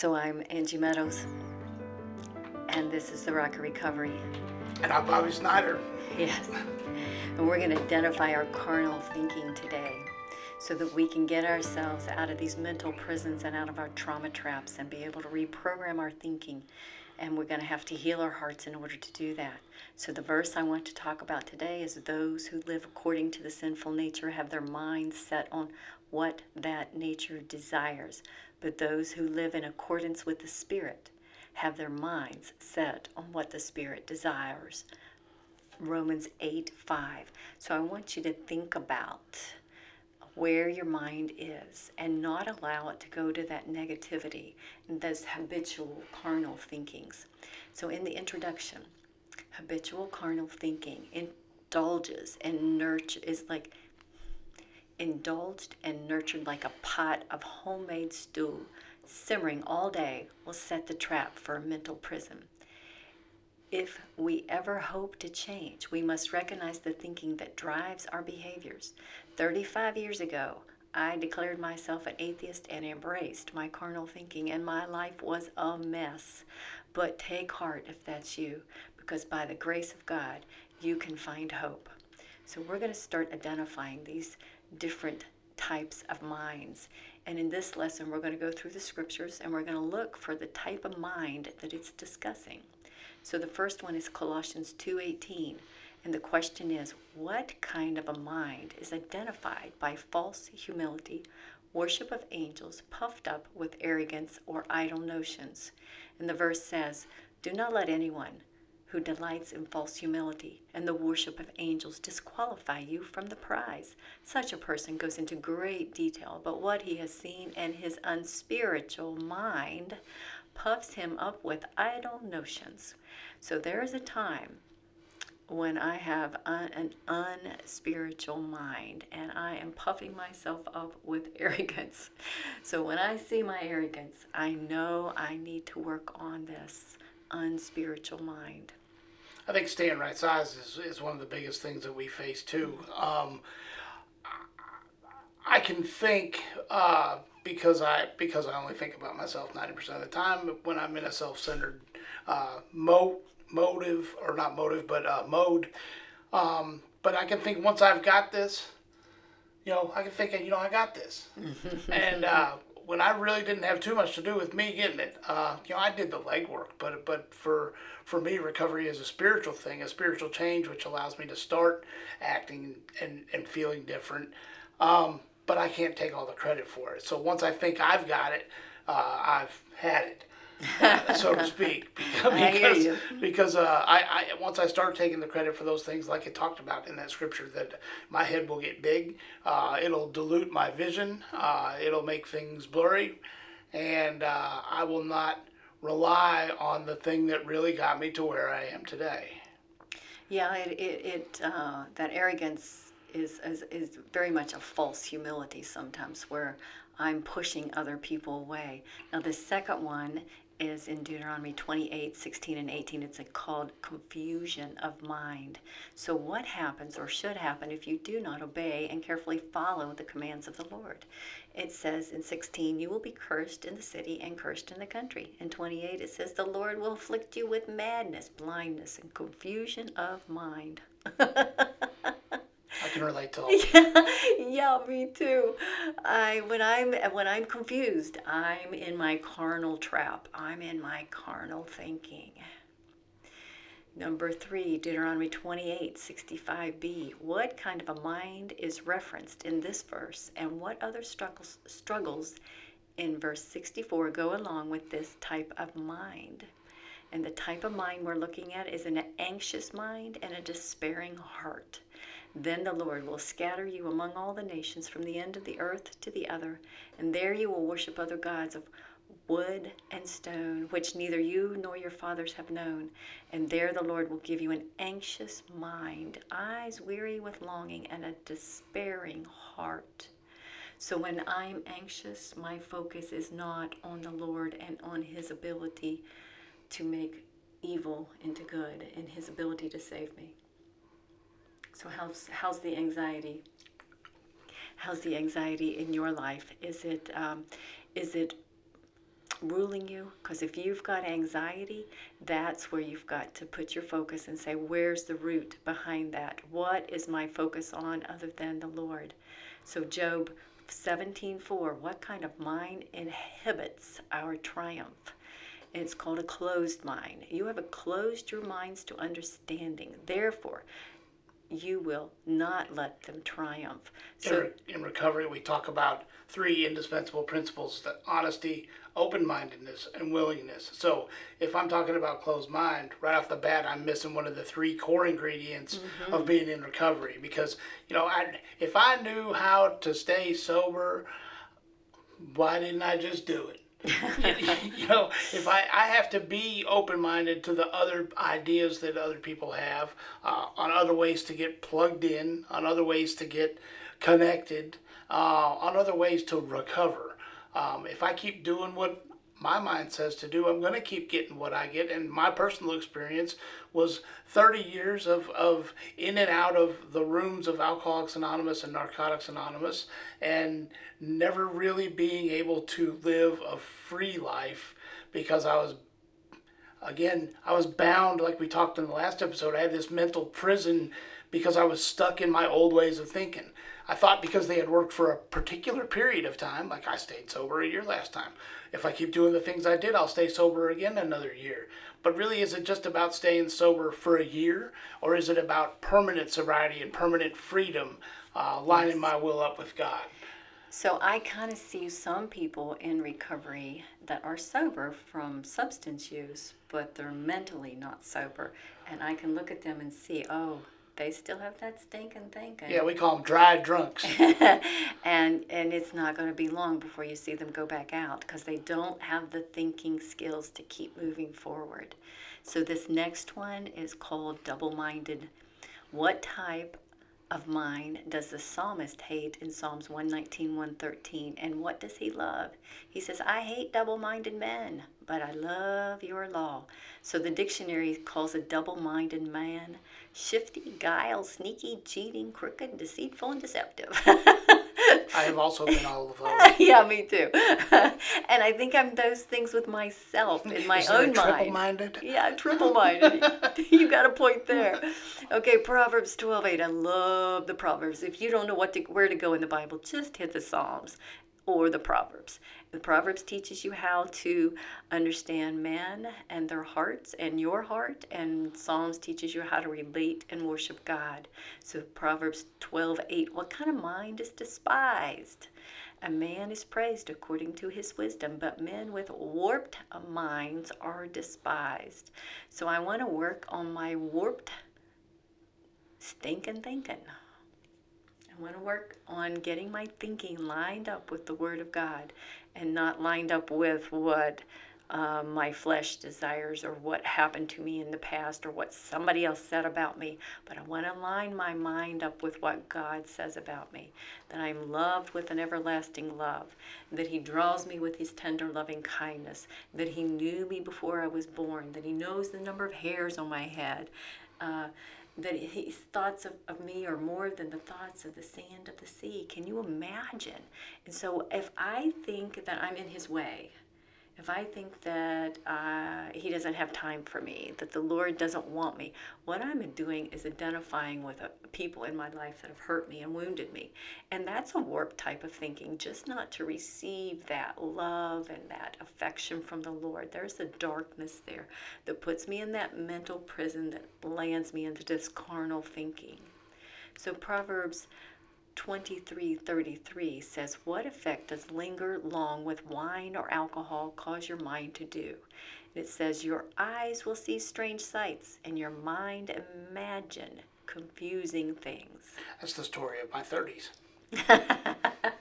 So I'm Angie Meadows, and this is the Rock of Recovery. And I'm Bobby Snyder. Yes. And we're going to identify our carnal thinking today so that we can get ourselves out of these mental prisons and out of our trauma traps and be able to reprogram our thinking. And we're going to have to heal our hearts in order to do that. So, the verse I want to talk about today is those who live according to the sinful nature have their minds set on what that nature desires. But those who live in accordance with the Spirit have their minds set on what the Spirit desires. Romans 8 5. So I want you to think about where your mind is and not allow it to go to that negativity and those habitual carnal thinkings. So in the introduction, habitual carnal thinking indulges and nurture is like indulged and nurtured like a pot of homemade stew simmering all day will set the trap for a mental prison. If we ever hope to change, we must recognize the thinking that drives our behaviors. 35 years ago, I declared myself an atheist and embraced my carnal thinking, and my life was a mess. But take heart if that's you, because by the grace of God, you can find hope. So, we're going to start identifying these different types of minds. And in this lesson, we're going to go through the scriptures and we're going to look for the type of mind that it's discussing. So the first one is Colossians 2:18, and the question is, what kind of a mind is identified by false humility, worship of angels, puffed up with arrogance or idle notions? And the verse says, "Do not let anyone who delights in false humility and the worship of angels disqualify you from the prize. Such a person goes into great detail about what he has seen, and his unspiritual mind puffs him up with idle notions. So there is a time when I have un- an unspiritual mind and I am puffing myself up with arrogance. So when I see my arrogance, I know I need to work on this unspiritual mind. I think staying right size is, is one of the biggest things that we face too. Um, I can think uh, because I because I only think about myself ninety percent of the time. When I'm in a self-centered uh, mo- motive or not motive, but uh, mode. Um, but I can think once I've got this, you know, I can think, you know, I got this, and uh, when I really didn't have too much to do with me getting it. Uh, you know, I did the legwork, but but for for me, recovery is a spiritual thing, a spiritual change, which allows me to start acting and and feeling different. Um, but I can't take all the credit for it. So once I think I've got it, uh, I've had it so to speak, because because uh, I, I once I start taking the credit for those things, like it talked about in that scripture, that my head will get big. Uh, it'll dilute my vision. Uh, it'll make things blurry, and uh, I will not rely on the thing that really got me to where I am today. Yeah, it it, it uh, that arrogance is, is is very much a false humility sometimes, where I'm pushing other people away. Now, the second one is in Deuteronomy 28 16 and 18. It's called confusion of mind. So, what happens or should happen if you do not obey and carefully follow the commands of the Lord? It says in 16, You will be cursed in the city and cursed in the country. In 28, it says, The Lord will afflict you with madness, blindness, and confusion of mind. I can relate to all. Yeah, yeah, me too. I when I'm when I'm confused, I'm in my carnal trap. I'm in my carnal thinking. Number three, Deuteronomy 28, 65b. What kind of a mind is referenced in this verse, and what other struggles, struggles in verse 64 go along with this type of mind? And the type of mind we're looking at is an anxious mind and a despairing heart. Then the Lord will scatter you among all the nations from the end of the earth to the other, and there you will worship other gods of wood and stone, which neither you nor your fathers have known. And there the Lord will give you an anxious mind, eyes weary with longing, and a despairing heart. So when I'm anxious, my focus is not on the Lord and on His ability to make evil into good and His ability to save me. So how's how's the anxiety? How's the anxiety in your life? Is it um, is it ruling you? Because if you've got anxiety that's where you've got to put your focus and say where's the root behind that? What is my focus on other than the lord? So Job 17:4 what kind of mind inhibits our triumph? It's called a closed mind. You have closed your minds to understanding. Therefore you will not let them triumph in, re- in recovery, we talk about three indispensable principles: that honesty, open-mindedness, and willingness. So, if I'm talking about closed mind, right off the bat, I'm missing one of the three core ingredients mm-hmm. of being in recovery. Because you know, I, if I knew how to stay sober, why didn't I just do it? you know, if I, I have to be open minded to the other ideas that other people have, uh, on other ways to get plugged in, on other ways to get connected, uh, on other ways to recover. Um, if I keep doing what my mind says to do, I'm going to keep getting what I get. And my personal experience was 30 years of, of in and out of the rooms of Alcoholics Anonymous and Narcotics Anonymous and never really being able to live a free life because I was again, I was bound, like we talked in the last episode. I had this mental prison because I was stuck in my old ways of thinking. I thought because they had worked for a particular period of time, like I stayed sober a year last time. If I keep doing the things I did, I'll stay sober again another year. But really, is it just about staying sober for a year, or is it about permanent sobriety and permanent freedom, uh, lining my will up with God? So I kind of see some people in recovery that are sober from substance use, but they're mentally not sober. And I can look at them and see, oh, they still have that stinking thinking. Yeah, we call them dry drunks. and and it's not going to be long before you see them go back out because they don't have the thinking skills to keep moving forward. So this next one is called double-minded. What type of mind does the psalmist hate in Psalms 119, 113? And what does he love? He says, I hate double minded men, but I love your law. So the dictionary calls a double minded man shifty, guile, sneaky, cheating, crooked, deceitful, and deceptive. I have also been all of those. yeah, me too. and I think I'm those things with myself in my Is there a own mind. triple-minded? Yeah, triple minded. you got a point there. Okay, Proverbs 12 8. I love the Proverbs. If you don't know what to, where to go in the Bible, just hit the Psalms or the Proverbs. The Proverbs teaches you how to understand man and their hearts and your heart, and Psalms teaches you how to relate and worship God. So Proverbs 12 8. What kind of mind is despised? A man is praised according to his wisdom, but men with warped minds are despised. So I want to work on my warped stinking thinking. Want to work on getting my thinking lined up with the Word of God and not lined up with what uh, my flesh desires or what happened to me in the past or what somebody else said about me. But I want to line my mind up with what God says about me that I'm loved with an everlasting love, that He draws me with His tender loving kindness, that He knew me before I was born, that He knows the number of hairs on my head. Uh, that his thoughts of, of me are more than the thoughts of the sand of the sea. Can you imagine? And so, if I think that I'm in his way, if I think that uh, he doesn't have time for me, that the Lord doesn't want me, what I'm doing is identifying with uh, people in my life that have hurt me and wounded me. And that's a warped type of thinking, just not to receive that love and that affection from the Lord. There's a darkness there that puts me in that mental prison that lands me into this carnal thinking. So, Proverbs 23:33 says, "What effect does linger long with wine or alcohol cause your mind to do?" And it says, "Your eyes will see strange sights, and your mind imagine confusing things." That's the story of my 30s.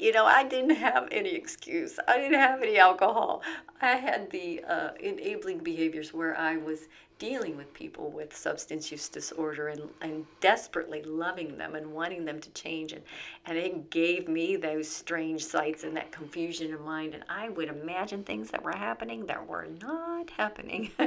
you know, I didn't have any excuse. I didn't have any alcohol. I had the uh, enabling behaviors where I was dealing with people with substance use disorder and, and desperately loving them and wanting them to change. And, and it gave me those strange sights and that confusion of mind. And I would imagine things that were happening that were not happening.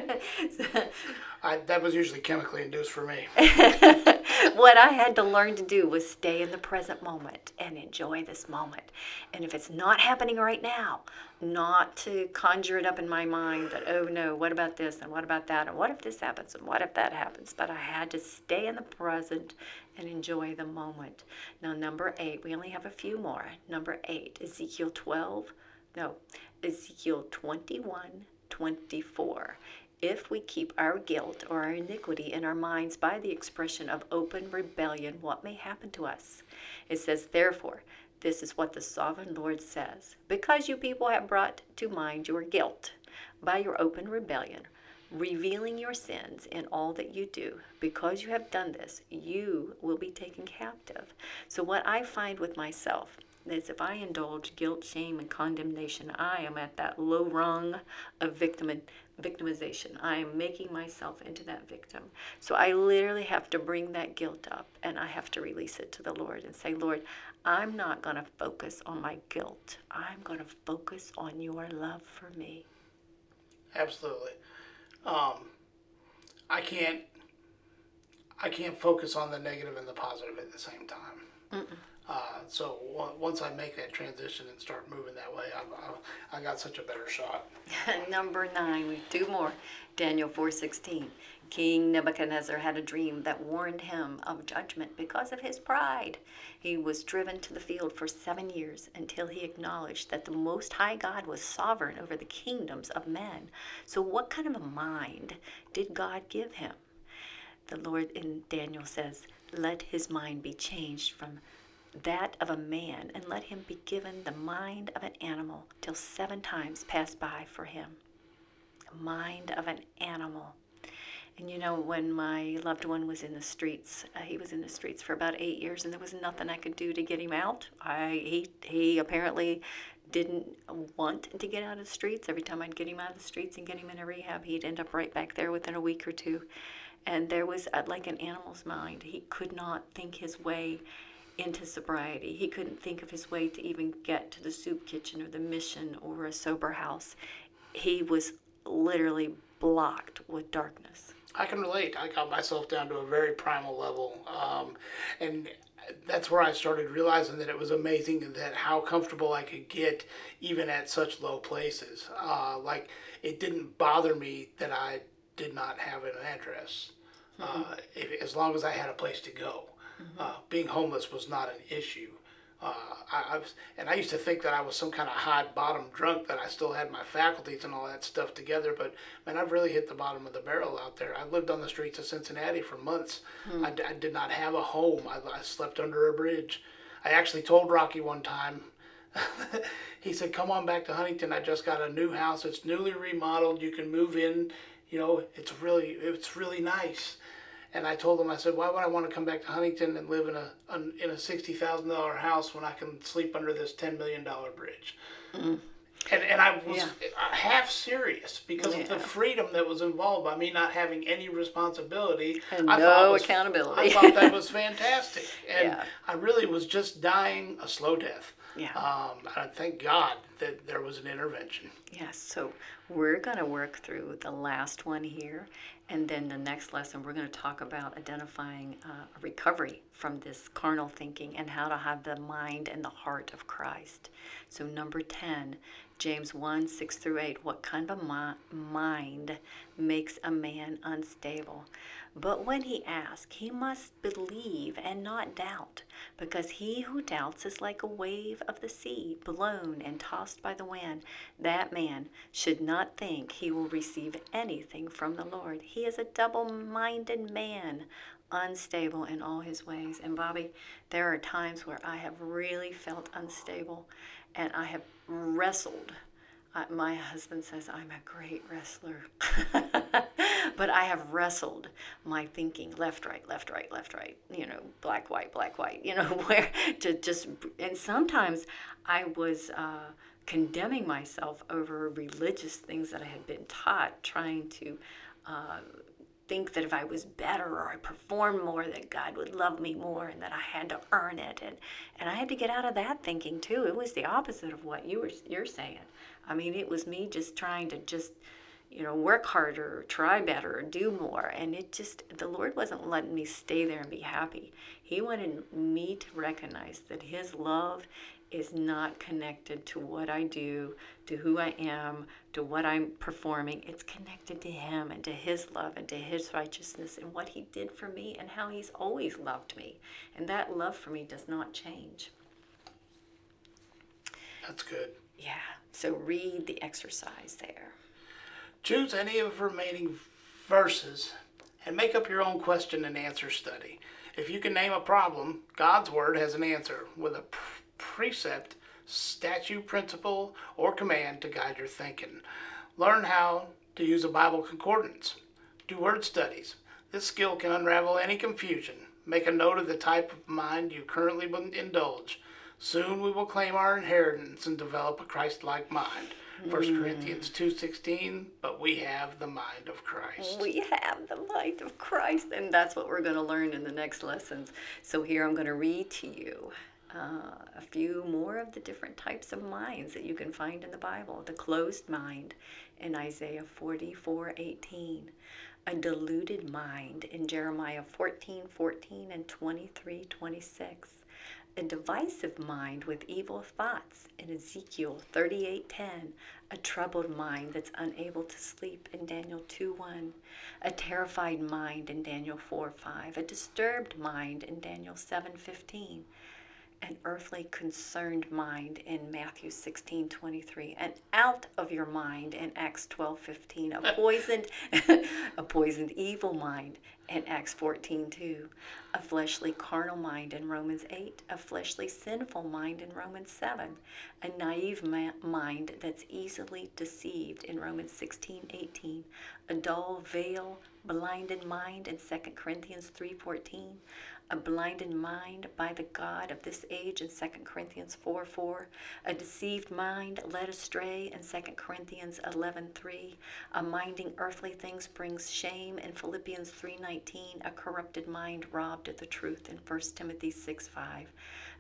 I, that was usually chemically induced for me. what I had to learn to do was stay in the present moment and enjoy this moment. And if it's not happening right now, not to conjure it up in my mind that, oh no, what about this and what about that and what if this happens and what if that happens. But I had to stay in the present and enjoy the moment. Now, number eight, we only have a few more. Number eight, Ezekiel 12, no, Ezekiel 21, 24 if we keep our guilt or our iniquity in our minds by the expression of open rebellion, what may happen to us? It says, Therefore, this is what the sovereign Lord says Because you people have brought to mind your guilt by your open rebellion, revealing your sins in all that you do, because you have done this, you will be taken captive. So, what I find with myself is if I indulge guilt, shame, and condemnation, I am at that low rung of victim victimization. I am making myself into that victim. So I literally have to bring that guilt up and I have to release it to the Lord and say, Lord, I'm not going to focus on my guilt. I'm going to focus on your love for me. Absolutely. Um, I can't. I can't focus on the negative and the positive at the same time. Uh, so once I make that transition and start moving that way, I, I, I got such a better shot. Number nine, we two more. Daniel four sixteen. King Nebuchadnezzar had a dream that warned him of judgment because of his pride. He was driven to the field for seven years until he acknowledged that the Most High God was sovereign over the kingdoms of men. So, what kind of a mind did God give him? The Lord in Daniel says, Let his mind be changed from that of a man, and let him be given the mind of an animal till seven times pass by for him. Mind of an animal. And you know, when my loved one was in the streets, uh, he was in the streets for about eight years, and there was nothing I could do to get him out. I he he apparently didn't want to get out of the streets. Every time I'd get him out of the streets and get him in a rehab, he'd end up right back there within a week or two. And there was uh, like an animal's mind. He could not think his way into sobriety. He couldn't think of his way to even get to the soup kitchen or the mission or a sober house. He was literally blocked with darkness. I can relate. I got myself down to a very primal level. Um, and that's where I started realizing that it was amazing that how comfortable I could get even at such low places. Uh, like it didn't bother me that I did not have an address, mm-hmm. uh, if, as long as I had a place to go. Mm-hmm. Uh, being homeless was not an issue. Uh, I, I, was, and I used to think that I was some kind of high bottom drunk that I still had my faculties and all that stuff together. But man, I've really hit the bottom of the barrel out there. I lived on the streets of Cincinnati for months. Hmm. I, I, did not have a home. I, I slept under a bridge. I actually told Rocky one time. he said, "Come on back to Huntington. I just got a new house. It's newly remodeled. You can move in. You know, it's really it's really nice." And I told them, I said, why would I want to come back to Huntington and live in a, in a sixty thousand dollar house when I can sleep under this ten million dollar bridge? Mm-hmm. And, and I was yeah. half serious because yeah. of the freedom that was involved by me not having any responsibility and I no was, accountability. I thought that was fantastic, and yeah. I really was just dying a slow death. Yeah. Um, and thank God that there was an intervention. Yes. So we're going to work through the last one here, and then the next lesson, we're going to talk about identifying uh, recovery from this carnal thinking and how to have the mind and the heart of Christ. So, number 10, James 1 6 through 8. What kind of a mind makes a man unstable? But when he asks, he must believe and not doubt, because he who doubts is like a wave of the sea, blown and tossed by the wind. That man should not think he will receive anything from the Lord. He is a double minded man, unstable in all his ways. And Bobby, there are times where I have really felt unstable and I have wrestled my husband says I'm a great wrestler. but I have wrestled my thinking left, right, left, right, left, right, you know, black, white, black, white, you know, where to just, and sometimes I was uh, condemning myself over religious things that I had been taught, trying to. Uh, think that if I was better or I performed more, that God would love me more and that I had to earn it. And, and I had to get out of that thinking too. It was the opposite of what you were you're saying. I mean, it was me just trying to just, you know, work harder, try better, do more. And it just, the Lord wasn't letting me stay there and be happy. He wanted me to recognize that His love is not connected to what I do, to who I am, to what I'm performing. It's connected to Him and to His love and to His righteousness and what He did for me and how He's always loved me. And that love for me does not change. That's good. Yeah. So read the exercise there. Choose any of the remaining verses and make up your own question and answer study. If you can name a problem, God's Word has an answer with a precept, statute, principle, or command to guide your thinking. Learn how to use a Bible concordance. Do word studies. This skill can unravel any confusion. Make a note of the type of mind you currently indulge. Soon we will claim our inheritance and develop a Christ-like mind. 1 mm. Corinthians 2:16, but we have the mind of Christ. We have the mind of Christ, and that's what we're going to learn in the next lessons. So here I'm going to read to you uh, a few more of the different types of minds that you can find in the Bible. The closed mind in Isaiah 44:18, a deluded mind in Jeremiah 14:14 14 and 23:26, a divisive mind with evil thoughts in Ezekiel 38:10, a troubled mind that's unable to sleep in Daniel 2 1, a terrified mind in Daniel 4 5, a disturbed mind in Daniel 7:15 an earthly concerned mind in Matthew 16 23, and out of your mind in Acts 12 15, a poisoned, a poisoned evil mind in Acts 14 2, a fleshly carnal mind in Romans 8, a fleshly sinful mind in Romans 7, a naive ma- mind that's easily deceived in Romans 16 18, a dull, veil, blinded mind in 2 Corinthians 3 14, a blinded mind by the God of this age in 2 Corinthians 4 4, a deceived mind led astray in 2 Corinthians 11 3, a minding earthly things brings shame in Philippians 3 19, a corrupted mind robbed of the truth in 1 Timothy 6 5,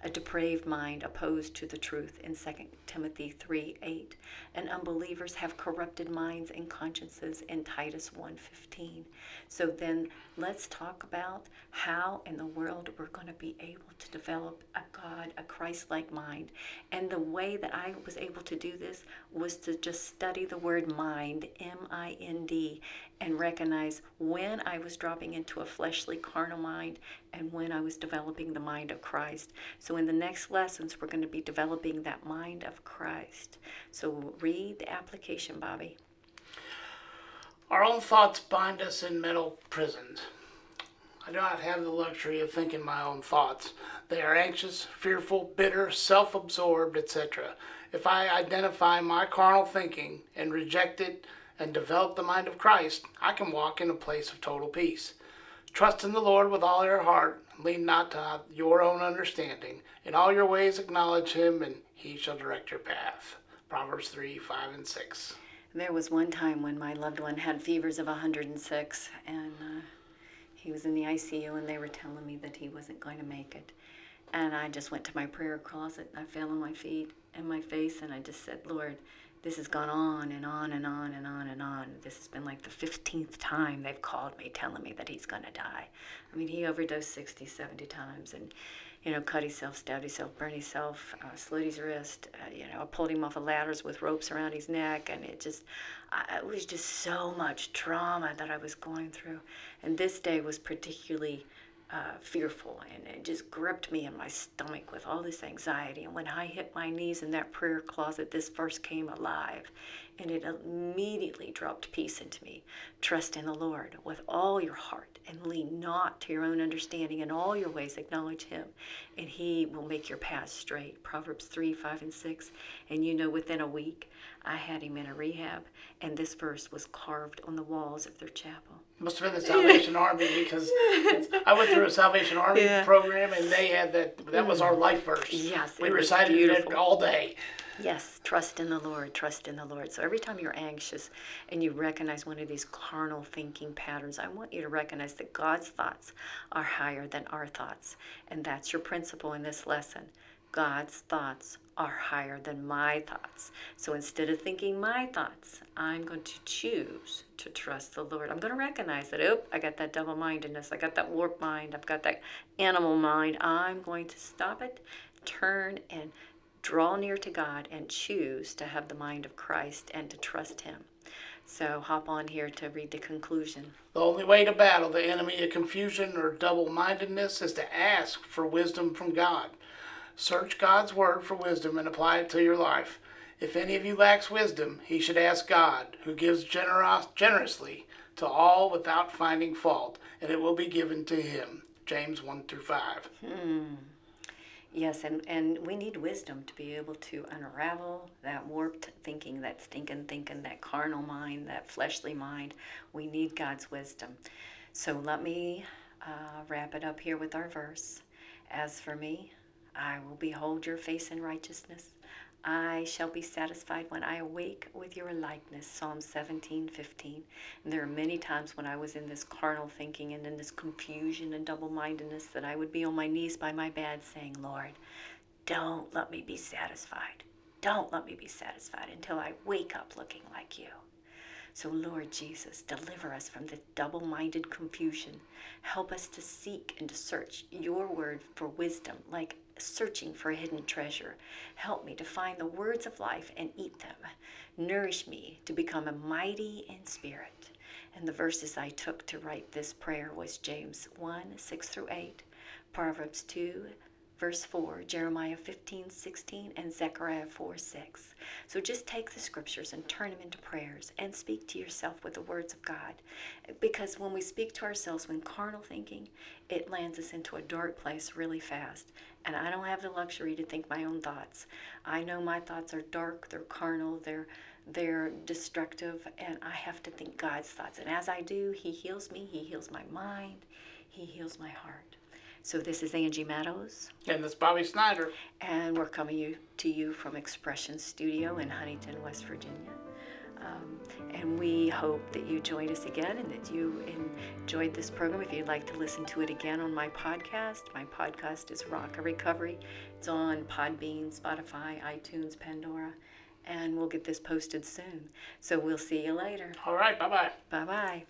a depraved mind opposed to the truth in 2 Timothy 3 8, and unbelievers have corrupted minds and consciences in Titus 1 15. So then let's talk about how in the world we're going to be able to develop a God, a Christ like mind. And the way that I was able to do this was to just study the word mind, M I N D, and recognize when I was dropping into a fleshly carnal mind and when I was developing the mind of Christ. So in the next lessons, we're going to be developing that mind of Christ. So read the application, Bobby. Our own thoughts bind us in mental prisons. I do not have the luxury of thinking my own thoughts. They are anxious, fearful, bitter, self absorbed, etc. If I identify my carnal thinking and reject it and develop the mind of Christ, I can walk in a place of total peace. Trust in the Lord with all your heart, lean not to your own understanding. In all your ways acknowledge him, and he shall direct your path. Proverbs 3 5 and 6. There was one time when my loved one had fevers of 106, and uh, he was in the ICU and they were telling me that he wasn't going to make it. And I just went to my prayer closet. I fell on my feet and my face and I just said, Lord, this has gone on and on and on and on and on. This has been like the 15th time they've called me telling me that he's going to die. I mean, he overdosed 60, 70 times and, you know, cut himself, stabbed himself, burned himself, uh, slit his wrist. Uh, you know, pulled him off of ladders with ropes around his neck. And it just, I, it was just so much trauma that I was going through. And this day was particularly uh, fearful and it just gripped me in my stomach with all this anxiety. And when I hit my knees in that prayer closet, this verse came alive and it immediately dropped peace into me. Trust in the Lord with all your heart and lean not to your own understanding. In all your ways, acknowledge Him, and He will make your path straight. Proverbs 3 5 and 6. And you know, within a week, I had him in a rehab, and this verse was carved on the walls of their chapel. Must have been the Salvation Army because I went through a Salvation Army yeah. program and they had that. That was our mm. life verse. Yes, we recited it all day. Yes, trust in the Lord, trust in the Lord. So every time you're anxious and you recognize one of these carnal thinking patterns, I want you to recognize that God's thoughts are higher than our thoughts. And that's your principle in this lesson. God's thoughts are higher than my thoughts. So instead of thinking my thoughts, I'm going to choose to trust the Lord. I'm going to recognize that, oh, I got that double mindedness. I got that warped mind. I've got that animal mind. I'm going to stop it, turn, and draw near to God and choose to have the mind of Christ and to trust Him. So hop on here to read the conclusion. The only way to battle the enemy of confusion or double mindedness is to ask for wisdom from God. Search God's word for wisdom and apply it to your life. If any of you lacks wisdom, he should ask God, who gives generos- generously to all without finding fault, and it will be given to him. James 1 through 5. Hmm. Yes, and, and we need wisdom to be able to unravel that warped thinking, that stinking thinking, that carnal mind, that fleshly mind. We need God's wisdom. So let me uh, wrap it up here with our verse. As for me, I will behold your face in righteousness. I shall be satisfied when I awake with your likeness. Psalm 17, 15. And there are many times when I was in this carnal thinking and in this confusion and double mindedness that I would be on my knees by my bed saying, Lord, don't let me be satisfied. Don't let me be satisfied until I wake up looking like you. So, Lord Jesus, deliver us from this double minded confusion. Help us to seek and to search your word for wisdom, like searching for a hidden treasure. Help me to find the words of life and eat them. Nourish me to become a mighty in spirit. And the verses I took to write this prayer was James 1 6 through 8, Proverbs 2 verse 4, Jeremiah 15, 16, and Zechariah 4, 6. So just take the scriptures and turn them into prayers and speak to yourself with the words of God. Because when we speak to ourselves when carnal thinking, it lands us into a dark place really fast. And I don't have the luxury to think my own thoughts. I know my thoughts are dark, they're carnal, they're they're destructive, and I have to think God's thoughts. And as I do, He heals me, He heals my mind, He heals my heart. So this is Angie Meadows, And this is Bobby Snyder. and we're coming you, to you from Expression Studio in Huntington, West Virginia. Um, and we hope that you join us again and that you enjoyed this program. If you'd like to listen to it again on my podcast, my podcast is Rock a Recovery. It's on Podbean, Spotify, iTunes, Pandora, and we'll get this posted soon. So we'll see you later. All right, bye bye. Bye bye.